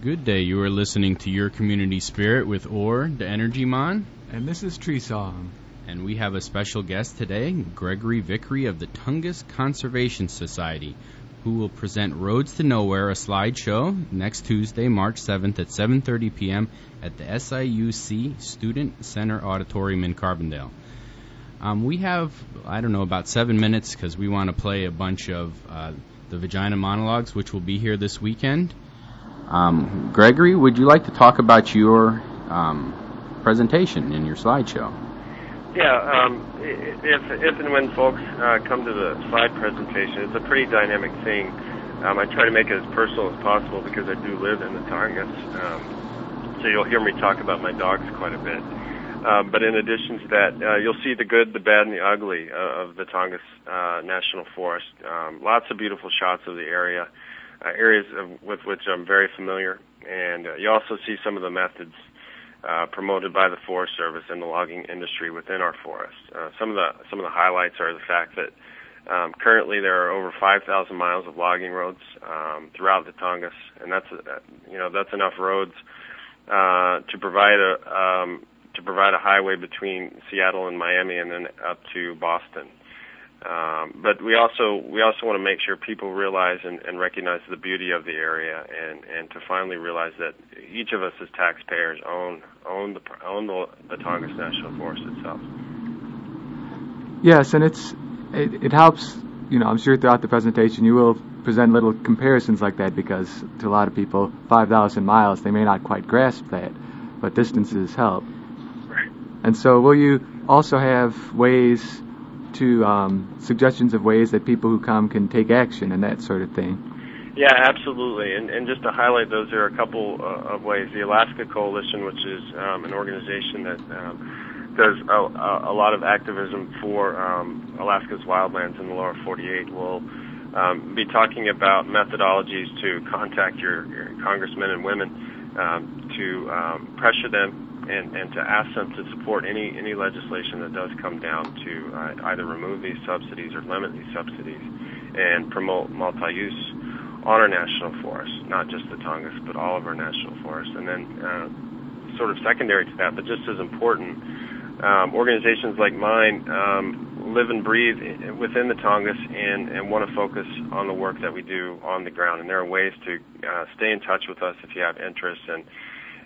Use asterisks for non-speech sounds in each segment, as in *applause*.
Good day. You are listening to Your Community Spirit with Orr, the Energy Mon. And this is Tree Song. And we have a special guest today, Gregory Vickrey of the Tongass Conservation Society, who will present Roads to Nowhere, a slideshow, next Tuesday, March 7th at 7.30 p.m. at the SIUC Student Center Auditorium in Carbondale. Um, we have, I don't know, about seven minutes because we want to play a bunch of uh, the Vagina Monologues, which will be here this weekend. Um, Gregory, would you like to talk about your um, presentation in your slideshow? Yeah, um, if, if and when folks uh, come to the slide presentation, it's a pretty dynamic thing. Um, I try to make it as personal as possible because I do live in the Tongass. Um, so you'll hear me talk about my dogs quite a bit. Um, but in addition to that, uh, you'll see the good, the bad, and the ugly uh, of the Tongass uh, National Forest. Lots of beautiful shots of the area, uh, areas of, with which I'm very familiar, and uh, you also see some of the methods uh, promoted by the Forest Service and the logging industry within our forest. Uh, some of the some of the highlights are the fact that um, currently there are over 5,000 miles of logging roads um, throughout the Tongass, and that's uh, you know that's enough roads uh, to provide a um, to provide a highway between Seattle and Miami and then up to Boston. Um, but we also we also want to make sure people realize and, and recognize the beauty of the area, and, and to finally realize that each of us as taxpayers own own the own the, the Tongass National Forest itself. Yes, and it's it, it helps. You know, I'm sure throughout the presentation you will present little comparisons like that because to a lot of people, 5,000 miles they may not quite grasp that, but distances help. Right. And so, will you also have ways to um, suggestions of ways that people who come can take action and that sort of thing? Yeah, absolutely. And, and just to highlight those, there are a couple uh, of ways. The Alaska Coalition, which is um, an organization that um, does a, a, lot of activism for um, Alaska's wildlands in the lower 48, will um, be talking about methodologies to contact your, your congressmen and women um, to um, pressure them and, and to ask them to support any, any legislation that does come down to uh, either remove these subsidies or limit these subsidies and promote multi-use on our national forests, not just the Tongass, but all of our national forests. And then, uh, sort of secondary to that, but just as important, um, organizations like mine um, live and breathe within the Tongass and, and want to focus on the work that we do on the ground. And there are ways to uh, stay in touch with us if you have interest and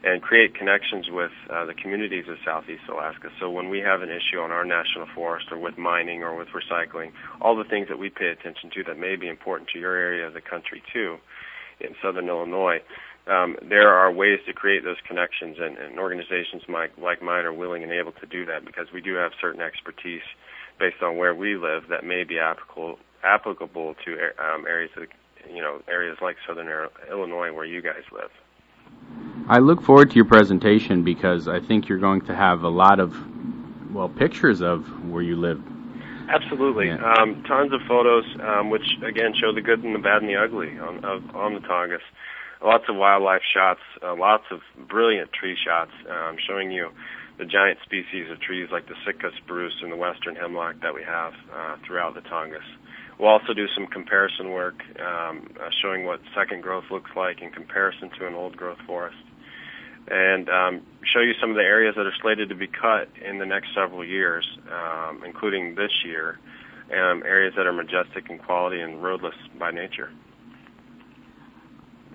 and create connections with uh, the communities of Southeast Alaska. So when we have an issue on our national forest or with mining or with recycling, all the things that we pay attention to that may be important to your area of the country too, in southern Illinois, um, there are ways to create those connections, and, and organizations like, like mine are willing and able to do that because we do have certain expertise based on where we live that may be applicable applicable to um, areas of, you know areas like southern Illinois where you guys live. I look forward to your presentation because I think you're going to have a lot of, well, pictures of where you live. Absolutely, yeah. um, tons of photos, um, which again show the good and the bad and the ugly on of, on the Tongass. Lots of wildlife shots, uh, lots of brilliant tree shots, um, showing you the giant species of trees like the Sitka spruce and the western hemlock that we have uh, throughout the Tongass. We'll also do some comparison work, um, uh, showing what second growth looks like in comparison to an old growth forest and um, show you some of the areas that are slated to be cut in the next several years, um, including this year, um, areas that are majestic in quality and roadless by nature.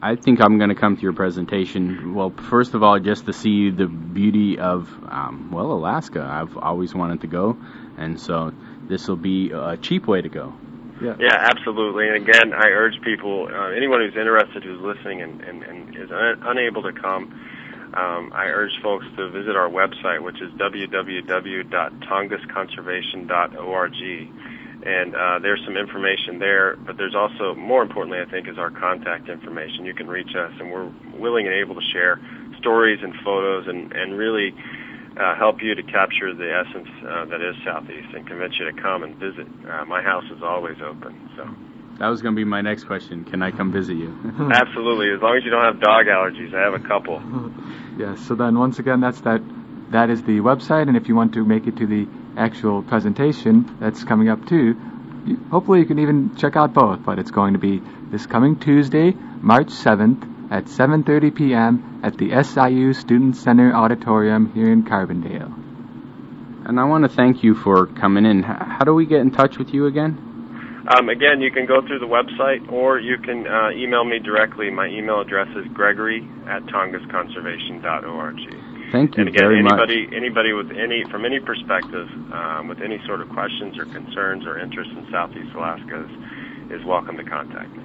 I think I'm going to come to your presentation. Well, first of all, just to see the beauty of, um, well, Alaska. I've always wanted to go, and so this will be a cheap way to go. Yeah. yeah, absolutely. And again, I urge people, uh, anyone who's interested, who's listening, and, and, and is un- unable to come, um, I urge folks to visit our website, which is www.tongassconservation.org. And uh, there's some information there, but there's also, more importantly, I think, is our contact information. You can reach us, and we're willing and able to share stories and photos and, and really uh, help you to capture the essence uh, that is Southeast and convince you to come and visit. Uh, my house is always open. So. That was going to be my next question. Can I come visit you? *laughs* Absolutely, as long as you don't have dog allergies. I have a couple. *laughs* yes. So then, once again, that's that. That is the website, and if you want to make it to the actual presentation that's coming up too, you, hopefully you can even check out both. But it's going to be this coming Tuesday, March 7th at 7:30 p.m. at the SIU Student Center Auditorium here in Carbondale. And I want to thank you for coming in. How do we get in touch with you again? Um, again, you can go through the website or you can uh, email me directly. My email address is gregory at tongassconservation.org. Thank you and again, very anybody, much. anybody with any, from any perspective, um, with any sort of questions or concerns or interest in Southeast Alaska is, is welcome to contact me.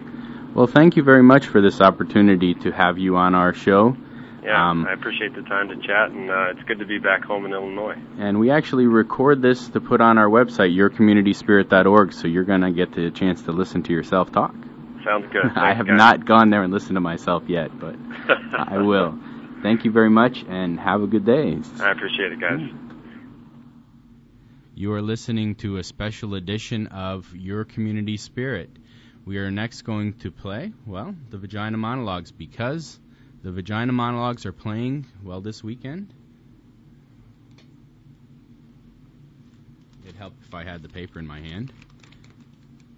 Well, thank you very much for this opportunity to have you on our show. Yeah, Um, I appreciate the time to chat, and uh, it's good to be back home in Illinois. And we actually record this to put on our website, yourcommunityspirit.org, so you're going to get the chance to listen to yourself talk. Sounds good. *laughs* I have guys. not gone there and listened to myself yet, but I *laughs* will. Thank you very much and have a good day. I appreciate it, guys. You are listening to a special edition of Your Community Spirit. We are next going to play, well, the Vagina Monologues because the Vagina Monologues are playing, well, this weekend. It'd help if I had the paper in my hand.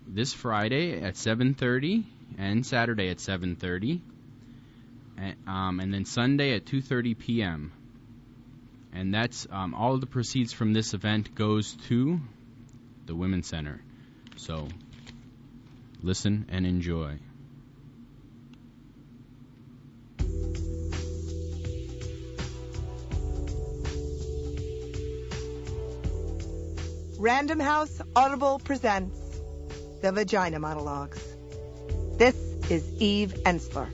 This Friday at 7:30 and Saturday at 7:30, and, um, and then Sunday at 2:30 p.m and that's um, all the proceeds from this event goes to the Women's Center. So listen and enjoy. Random House Audible presents The Vagina Monologues. This is Eve Ensler.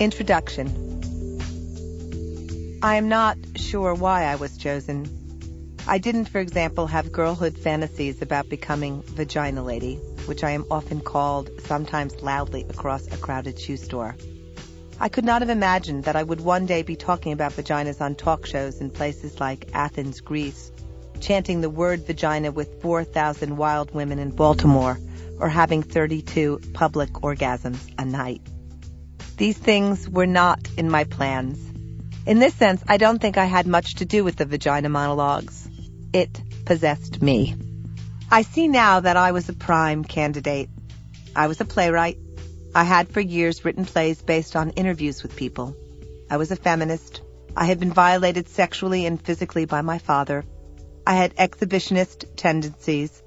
Introduction I am not sure why I was chosen. I didn't, for example, have girlhood fantasies about becoming vagina lady, which I am often called, sometimes loudly, across a crowded shoe store. I could not have imagined that I would one day be talking about vaginas on talk shows in places like Athens, Greece, chanting the word vagina with 4,000 wild women in Baltimore, or having 32 public orgasms a night. These things were not in my plans. In this sense, I don't think I had much to do with the vagina monologues. It possessed me. I see now that I was a prime candidate. I was a playwright. I had for years written plays based on interviews with people. I was a feminist. I had been violated sexually and physically by my father. I had exhibitionist tendencies.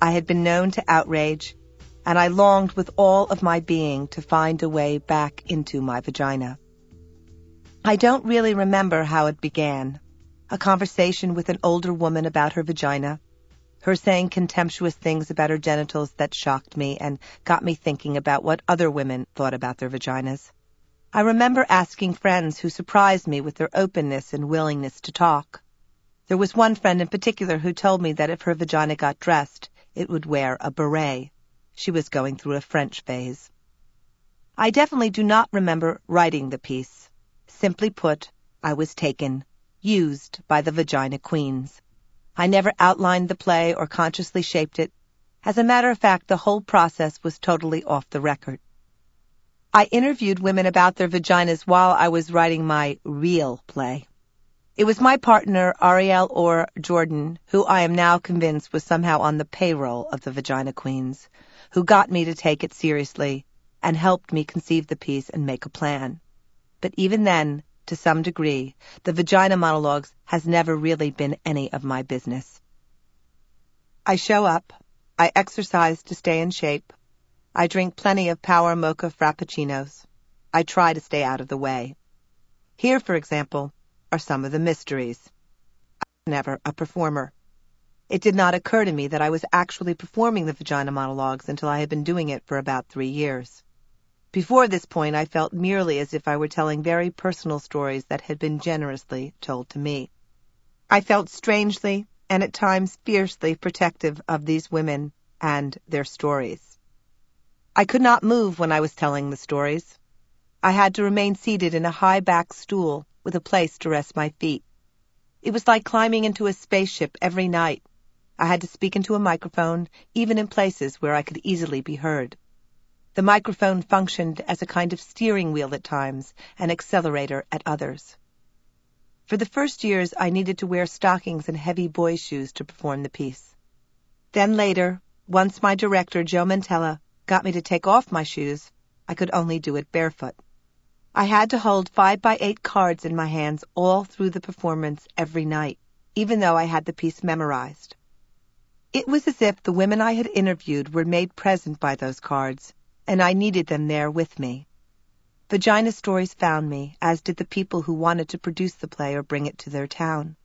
I had been known to outrage, and I longed with all of my being to find a way back into my vagina. I don't really remember how it began. A conversation with an older woman about her vagina, her saying contemptuous things about her genitals that shocked me and got me thinking about what other women thought about their vaginas. I remember asking friends who surprised me with their openness and willingness to talk. There was one friend in particular who told me that if her vagina got dressed, it would wear a beret. She was going through a French phase. I definitely do not remember writing the piece. Simply put, I was taken, used by the vagina queens. I never outlined the play or consciously shaped it. As a matter of fact, the whole process was totally off the record. I interviewed women about their vaginas while I was writing my real play. It was my partner, Ariel Orr Jordan, who I am now convinced was somehow on the payroll of the Vagina Queens, who got me to take it seriously and helped me conceive the piece and make a plan. But even then, to some degree, the Vagina Monologues has never really been any of my business. I show up. I exercise to stay in shape. I drink plenty of power mocha frappuccinos. I try to stay out of the way. Here, for example, are some of the mysteries. I was never a performer. It did not occur to me that I was actually performing the vagina monologues until I had been doing it for about three years. Before this point, I felt merely as if I were telling very personal stories that had been generously told to me. I felt strangely and at times fiercely protective of these women and their stories. I could not move when I was telling the stories. I had to remain seated in a high back stool with a place to rest my feet. It was like climbing into a spaceship every night. I had to speak into a microphone, even in places where I could easily be heard. The microphone functioned as a kind of steering wheel at times, an accelerator at others. For the first years, I needed to wear stockings and heavy boy shoes to perform the piece. Then later, once my director, Joe Mantello, got me to take off my shoes, I could only do it barefoot. I had to hold five by eight cards in my hands all through the performance every night, even though I had the piece memorized. It was as if the women I had interviewed were made present by those cards, and I needed them there with me. Vagina Stories found me, as did the people who wanted to produce the play or bring it to their town.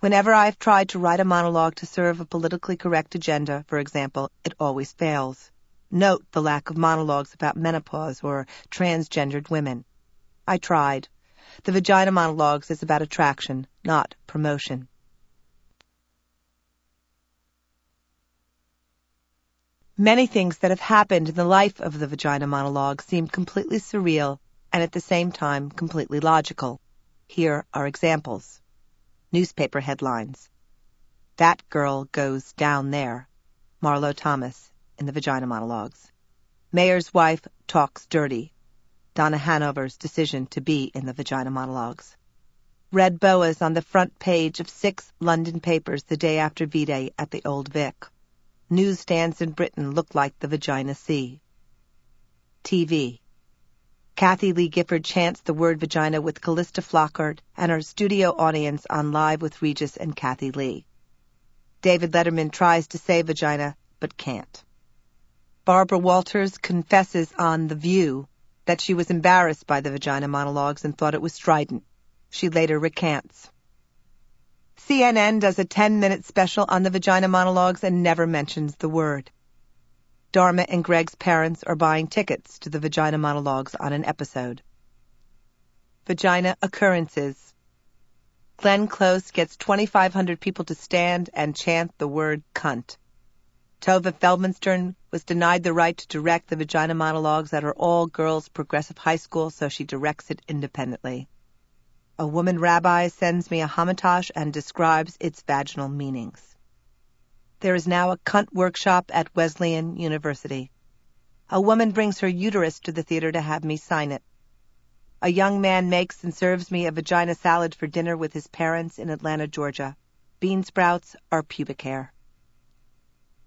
Whenever I have tried to write a monologue to serve a politically correct agenda, for example, it always fails. Note the lack of monologues about menopause or transgendered women. I tried. The Vagina Monologues is about attraction, not promotion. Many things that have happened in the life of the Vagina Monologue seem completely surreal and at the same time completely logical. Here are examples. Newspaper headlines. That girl goes down there. Marlo Thomas in the Vagina Monologues. Mayor's wife talks dirty. Donna Hanover's decision to be in the Vagina Monologues. Red boas on the front page of six London papers the day after V-Day at the Old Vic. Newsstands in Britain look like the Vagina Sea. TV. Kathie Lee Gifford chants the word vagina with Calista Flockhart and her studio audience on Live with Regis and Kathie Lee. David Letterman tries to say vagina, but can't. Barbara Walters confesses on The View that she was embarrassed by the vagina monologues and thought it was strident. She later recants. CNN does a 10 minute special on the vagina monologues and never mentions the word. Dharma and Greg's parents are buying tickets to the vagina monologues on an episode. Vagina occurrences. Glenn Close gets 2,500 people to stand and chant the word cunt. Tovah Feldmanstern was denied the right to direct the vagina monologues at her all-girls progressive high school, so she directs it independently. A woman rabbi sends me a hamantash and describes its vaginal meanings. There is now a cunt workshop at Wesleyan University. A woman brings her uterus to the theater to have me sign it. A young man makes and serves me a vagina salad for dinner with his parents in Atlanta, Georgia. Bean sprouts are pubic hair.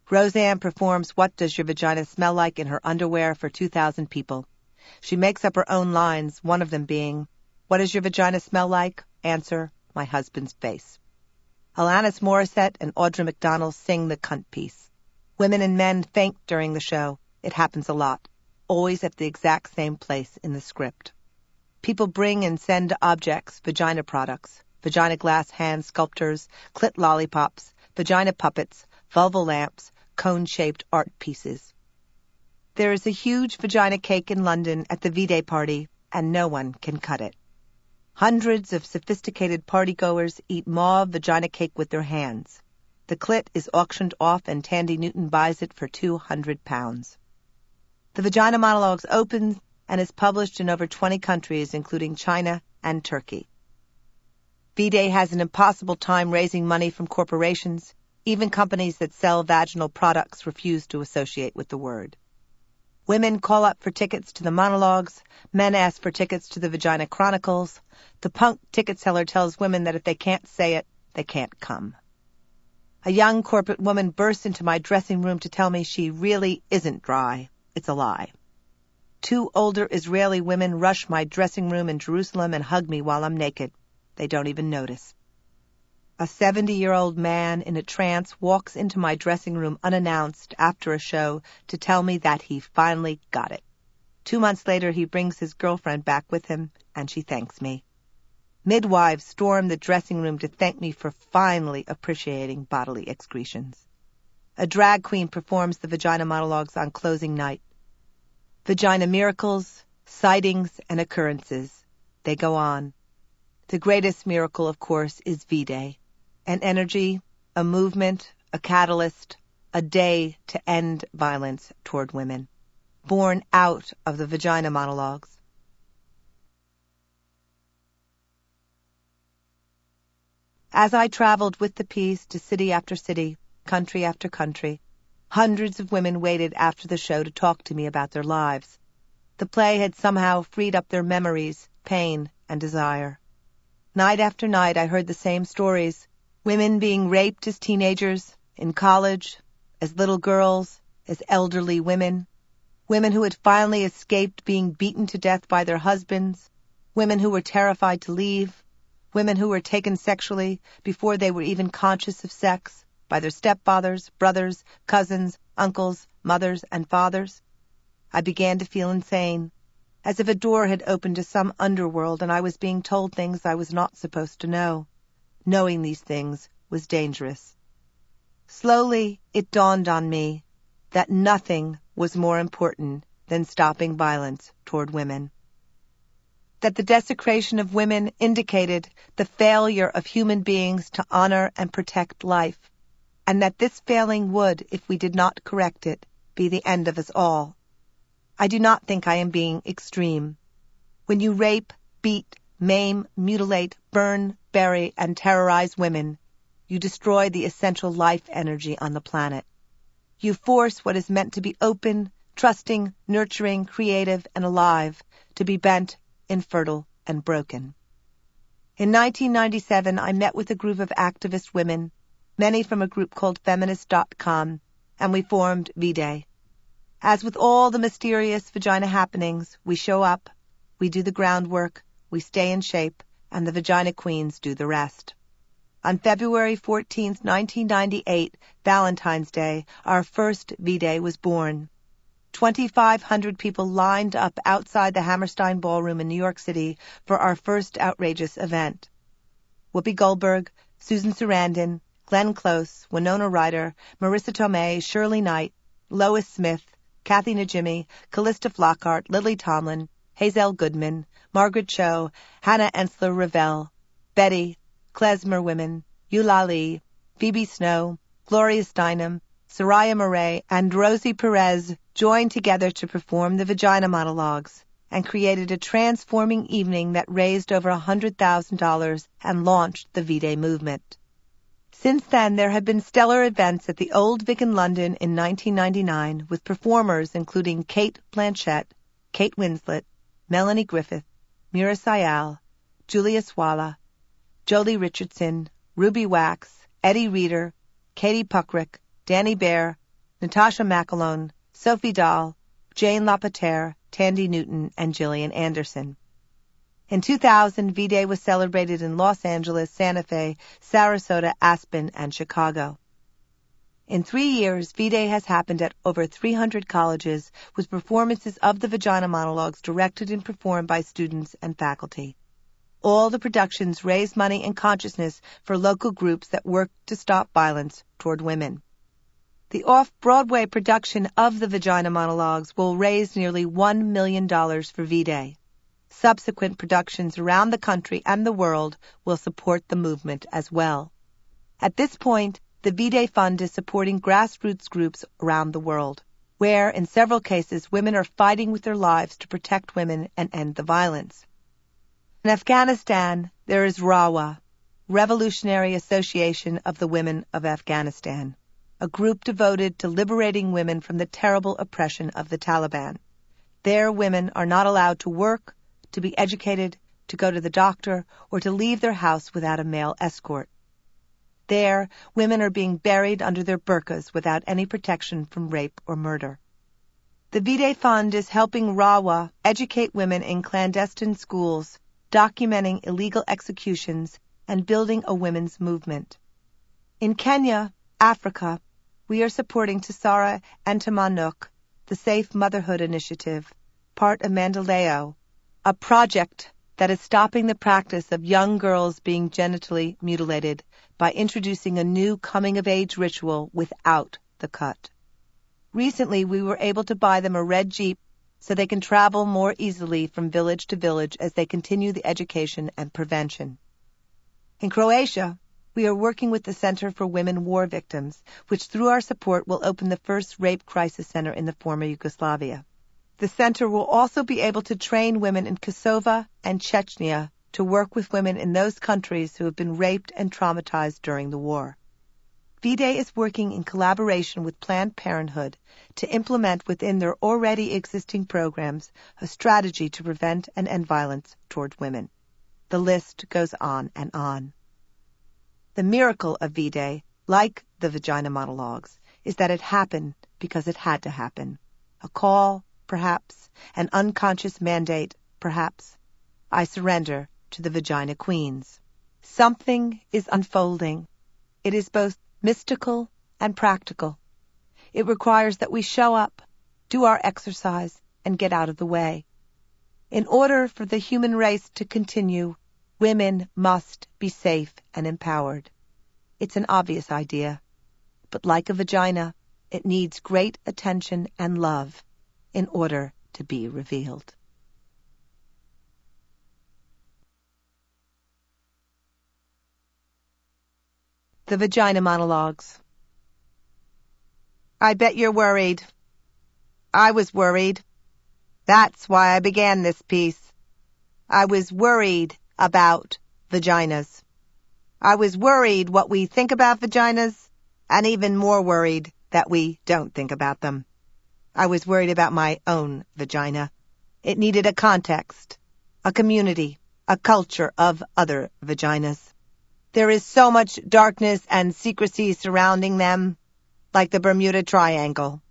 Roseanne performs What Does Your Vagina Smell Like in her underwear for 2,000 people. She makes up her own lines, one of them being, what does your vagina smell like? Answer, my husband's face. Alanis Morissette and Audra McDonald sing the cunt piece. Women and men faint during the show. It happens a lot. Always at the exact same place in the script. People bring and send objects, vagina products, vagina glass hand sculptors, clit lollipops, vagina puppets, vulval lamps, cone-shaped art pieces. There is a huge vagina cake in London at the V-Day party, and no one can cut it. Hundreds of sophisticated partygoers eat mauve vagina cake with their hands. The clit is auctioned off and Thandie Newton buys it for 200 pounds. The Vagina Monologues opens and is published in over 20 countries, including China and Turkey. V-Day has an impossible time raising money from corporations. Even companies that sell vaginal products refuse to associate with the word. Women call up for tickets to the monologues. Men ask for tickets to the Vagina Chronicles. The punk ticket seller tells women that if they can't say it, they can't come. A young corporate woman bursts into my dressing room to tell me she really isn't dry. It's a lie. Two older Israeli women rush my dressing room in Jerusalem and hug me while I'm naked. They don't even notice. A 70 year old man in a trance walks into my dressing room unannounced after a show to tell me that he finally got it. Two months later, he brings his girlfriend back with him, and she thanks me. Midwives storm the dressing room to thank me for finally appreciating bodily excretions. A drag queen performs the vagina monologues on closing night. Vagina miracles, sightings, and occurrences. They go on. The greatest miracle, of course, is V-Day an energy, a movement, a catalyst, a day to end violence toward women, born out of the vagina monologues. As I traveled with the piece to city after city, country after country, hundreds of women waited after the show to talk to me about their lives. The play had somehow freed up their memories, pain, and desire. Night after night I heard the same stories women being raped as teenagers, in college, as little girls, as elderly women, women who had finally escaped being beaten to death by their husbands, women who were terrified to leave, women who were taken sexually before they were even conscious of sex by their stepfathers, brothers, cousins, uncles, mothers, and fathers. I began to feel insane, as if a door had opened to some underworld and I was being told things I was not supposed to know. Knowing these things was dangerous. Slowly, it dawned on me that nothing was more important than stopping violence toward women. That the desecration of women indicated the failure of human beings to honor and protect life, and that this failing would, if we did not correct it, be the end of us all. I do not think I am being extreme. When you rape, beat, maim, mutilate, burn, bury, and terrorize women, you destroy the essential life energy on the planet. You force what is meant to be open, trusting, nurturing, creative, and alive to be bent, infertile, and broken. In 1997, I met with a group of activist women, many from a group called Feminist.com, and we formed V-Day. As with all the mysterious vagina happenings, we show up, we do the groundwork, we stay in shape, and the vagina queens do the rest. On February 14, 1998, Valentine's Day, our first V-Day was born. 2,500 people lined up outside the Hammerstein Ballroom in New York City for our first outrageous event. Whoopi Goldberg, Susan Sarandon, Glenn Close, Winona Ryder, Marisa Tomei, Shirley Knight, Lois Smith, Kathy Najimy, Calista Flockhart, Lily Tomlin, Hazel Goodman, Margaret Cho, Hannah Ensler Revell, Betty, Klezmer Women, Eulalie, Phoebe Snow, Gloria Steinem, Soraya Murray, and Rosie Perez joined together to perform the Vagina Monologues and created a transforming evening that raised over $100,000 and launched the V-Day movement. Since then, there have been stellar events at the Old Vic in London in 1999 with performers including Cate Blanchett, Kate Winslet, Melanie Griffith, Meera Syal, Julia Sawalha, Joely Richardson, Ruby Wax, Eddie Reader, Katie Puckrick, Dani Behr, Natasha McElhone, Sophie Dahl, Jane Lapotaire, Thandie Newton, and Gillian Anderson. In 2000, V-Day was celebrated in Los Angeles, Santa Fe, Sarasota, Aspen, and Chicago. In three years, V-Day has happened at over 300 colleges with performances of the vagina monologues directed and performed by students and faculty. All the productions raise money and consciousness for local groups that work to stop violence toward women. The off-Broadway production of the vagina monologues will raise nearly $1 million for V-Day. Subsequent productions around the country and the world will support the movement as well. At this point, the V-Day Fund is supporting grassroots groups around the world, where, in several cases, women are fighting with their lives to protect women and end the violence. In Afghanistan, there is RAWA, Revolutionary Association of the Women of Afghanistan, a group devoted to liberating women from the terrible oppression of the Taliban. There, women are not allowed to work, to be educated, to go to the doctor, or to leave their house without a male escort. There, women are being buried under their burqas without any protection from rape or murder. The V-Day Fund is helping RAWA educate women in clandestine schools, documenting illegal executions, and building a women's movement. In Kenya, Africa, we are supporting Tisara and Tamanuk, the Safe Motherhood Initiative, part of Maendeleo, a project that is stopping the practice of young girls being genitally mutilated by introducing a new coming of age ritual without the cut. Recently, we were able to buy them a red Jeep so they can travel more easily from village to village as they continue the education and prevention. In Croatia, we are working with the Center for Women War Victims, which through our support will open the first rape crisis center in the former Yugoslavia. The center will also be able to train women in Kosovo and Chechnya to work with women in those countries who have been raped and traumatized during the war. V-Day is working in collaboration with Planned Parenthood to implement within their already existing programs a strategy to prevent and end violence towards women. The list goes on and on. The miracle of V-Day, like the vagina monologues, is that it happened because it had to happen. A call, perhaps, an unconscious mandate, perhaps, I surrender to the vagina queens. Something is unfolding. It is both mystical and practical. It requires that we show up, do our exercise, and get out of the way. In order for the human race to continue, women must be safe and empowered. It's an obvious idea, but like a vagina, it needs great attention and love in order to be revealed. The Vagina Monologues. I bet you're worried. I was worried. That's why I began this piece. I was worried about vaginas. I was worried what we think about vaginas, and even more worried that we don't think about them. I was worried about my own vagina. It needed a context, a community, a culture of other vaginas. There is so much darkness and secrecy surrounding them, like the Bermuda Triangle.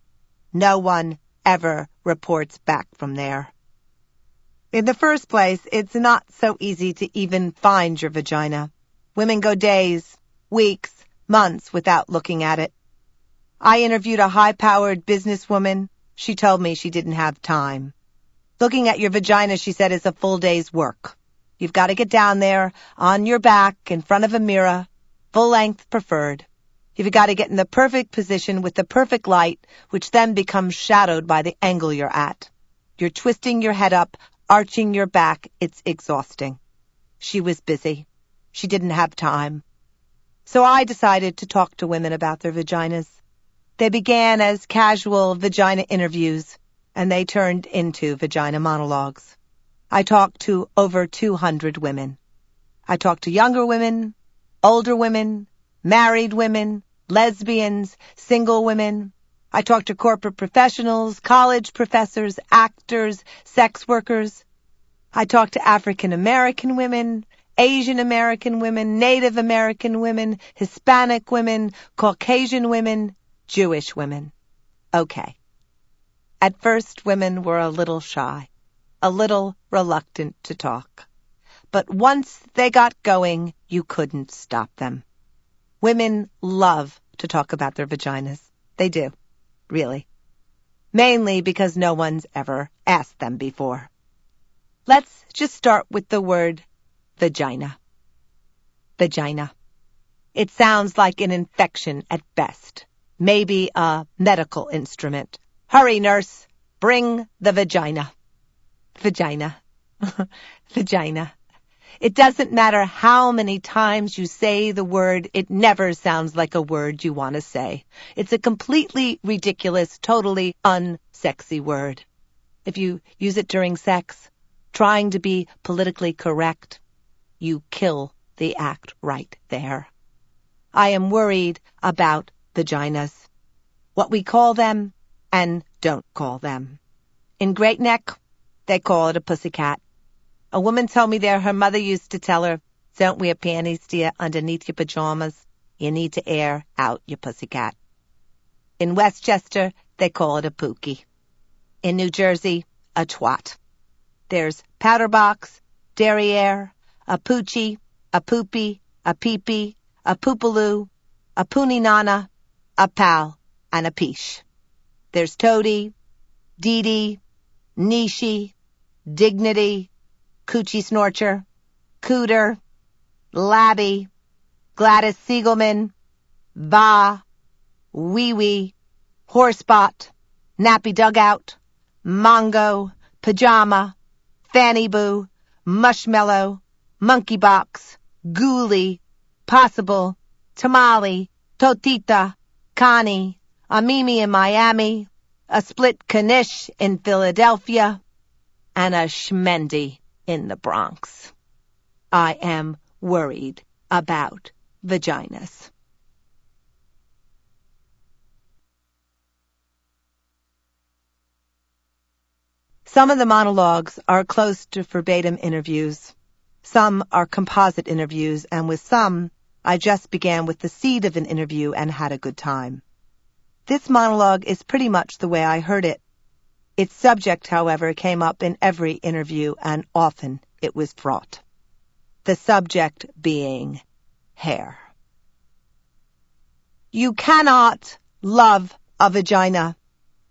No one ever reports back from there. In the first place, it's not so easy to even find your vagina. Women go days, weeks, months without looking at it. I interviewed a high-powered businesswoman. She told me she didn't have time. Looking at your vagina, she said, is a full day's work. You've got to get down there, on your back, in front of a mirror, full length preferred. You've got to get in the perfect position with the perfect light, which then becomes shadowed by the angle you're at. You're twisting your head up, arching your back. It's exhausting. She was busy. She didn't have time. So I decided to talk to women about their vaginas. They began as casual vagina interviews, and they turned into vagina monologues. I talked to over 200 women. I talked to younger women, older women, married women, lesbians, single women. I talked to corporate professionals, college professors, actors, sex workers. I talked to African American women, Asian American women, Native American women, Hispanic women, Caucasian women, Jewish women. Okay. At first, women were a little shy a little reluctant to talk. But once they got going, you couldn't stop them. Women love to talk about their vaginas. They do. Really. Mainly because no one's ever asked them before. Let's just start with the word vagina. Vagina. It sounds like an infection at best. Maybe a medical instrument. Hurry, nurse. Bring the vagina. Vagina. *laughs* Vagina. It doesn't matter how many times you say the word, it never sounds like a word you want to say. It's a completely ridiculous, totally unsexy word. If you use it during sex, trying to be politically correct, you kill the act right there. I am worried about vaginas. What we call them and don't call them. In Great Neck, they call it a pussycat. A woman told me there her mother used to tell her, don't wear panties, dear, underneath your pajamas. You need to air out your pussycat. In Westchester, they call it a pookie. In New Jersey, a twat. There's powder box, derriere, a poochie, a poopy, a peepee, a poopaloo, a poonie a pal, and a peesh. There's toady, dee dee, Nishi, Dignity, Coochie Snorcher, Cooter, Labby, Gladys Siegelman, Va, Wee Wee, Horsebot, Nappy Dugout, Mongo, Pajama, Fanny Boo, Mushmallow, Monkey Box, Ghoulie, Possible, Tamale, Totita, Connie, a Mimi in Miami, a split Knish in Philadelphia, and a Schmendy in the Bronx. I am worried about vaginas. Some of the monologues are close to verbatim interviews. Some are composite interviews, and with some, I just began with the seed of an interview and had a good time. This monologue is pretty much the way I heard it. Its subject, however, came up in every interview and often it was fraught. The subject being hair. You cannot love a vagina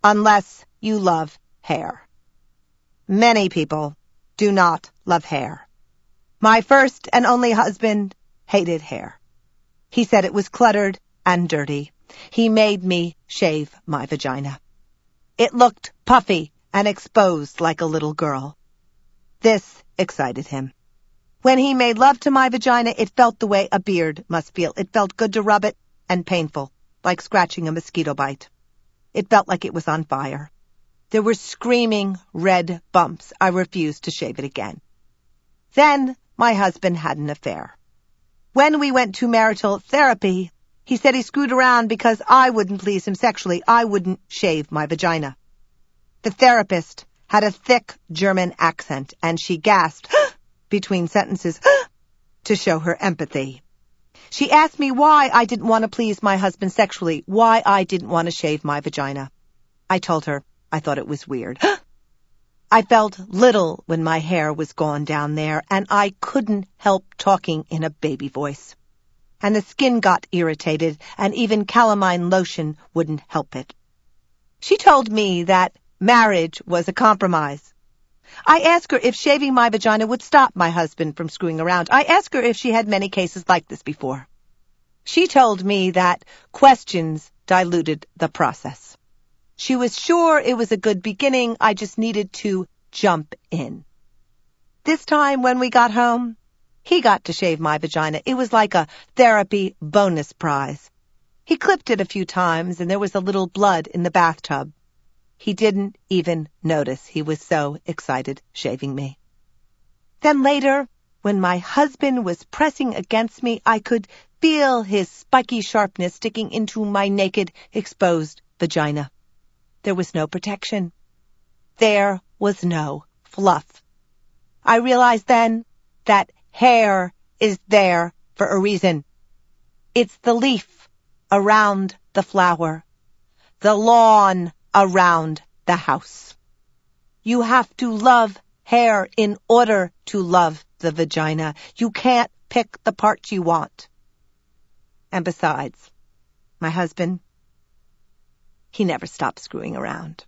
unless you love hair. Many people do not love hair. My first and only husband hated hair. He said it was cluttered and dirty. He made me shave my vagina. It looked puffy and exposed like a little girl. This excited him. When he made love to my vagina, it felt the way a beard must feel. It felt good to rub it and painful, like scratching a mosquito bite. It felt like it was on fire. There were screaming red bumps. I refused to shave it again. Then my husband had an affair. When we went to marital therapy, he said he screwed around because I wouldn't please him sexually. I wouldn't shave my vagina. The therapist had a thick German accent and she gasped *gasps* between sentences *gasps* to show her empathy. She asked me why I didn't want to please my husband sexually, why I didn't want to shave my vagina. I told her I thought it was weird. *gasps* I felt little when my hair was gone down there, and I couldn't help talking in a baby voice. And the skin got irritated, and even calamine lotion wouldn't help it. She told me that marriage was a compromise. I asked her if shaving my vagina would stop my husband from screwing around. I asked her if she had many cases like this before. She told me that questions diluted the process. She was sure it was a good beginning. I just needed to jump in. This time when we got home, he got to shave my vagina. It was like a therapy bonus prize. He clipped it a few times and there was a little blood in the bathtub. He didn't even notice. He was so excited shaving me. Then later, when my husband was pressing against me, I could feel his spiky sharpness sticking into my naked, exposed vagina. There was no protection. There was no fluff. I realized then that hair is there for a reason. It's the leaf around the flower, the lawn around the house. You have to love hair in order to love the vagina. You can't pick the parts you want. And besides, my husband he never stopped screwing around.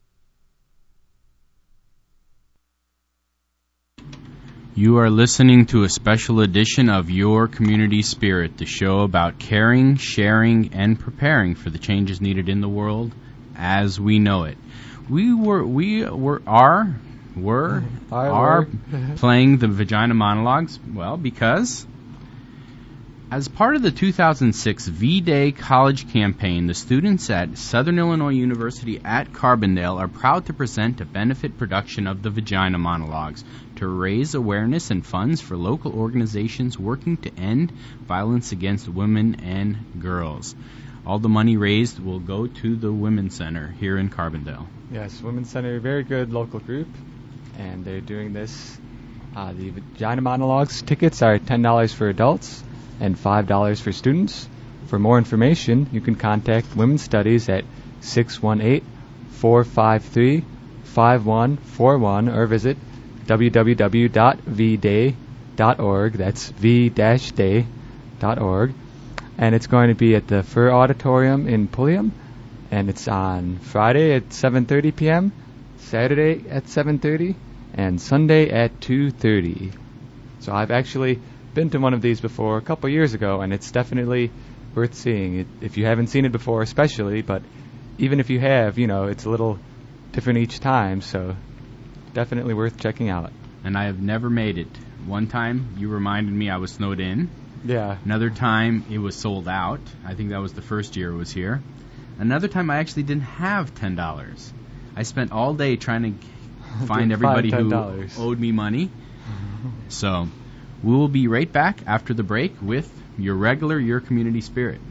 You are listening to a special edition of Your Community Spirit, the show about caring, sharing, and preparing for the changes needed in the world as we know it. We were, we were, are, were, are playing the vagina monologues, well, because as part of the 2006 V-Day College campaign, the students at Southern Illinois University at Carbondale are proud to present a benefit production of the Vagina Monologues to raise awareness and funds for local organizations working to end violence against women and girls. All the money raised will go to the Women's Center here in Carbondale. Yes, Women's Center, a very good local group, and they're doing this. Uh, the Vagina Monologues tickets are $10 for adults and $5 for students. For more information, you can contact Women's Studies at 618 453 5141 or visit www.vday.org. That's v-day.org. And it's going to be at the Furr Auditorium in Pulliam. And it's on Friday at 7.30 p.m., Saturday at 7.30, and Sunday at 2.30. So I've actually been to one of these before a couple years ago, and it's definitely worth seeing. It, if you haven't seen it before, especially, but even if you have, you know, it's a little different each time, so definitely worth checking out. And I have never made it. One time you reminded me I was snowed in. Yeah. Another time it was sold out. I think that was the first year it was here. Another time I actually didn't have ten dollars. I spent all day trying to *laughs* find everybody who owed me money. *laughs* So we will be right back after the break with your regular Your Community Spirit.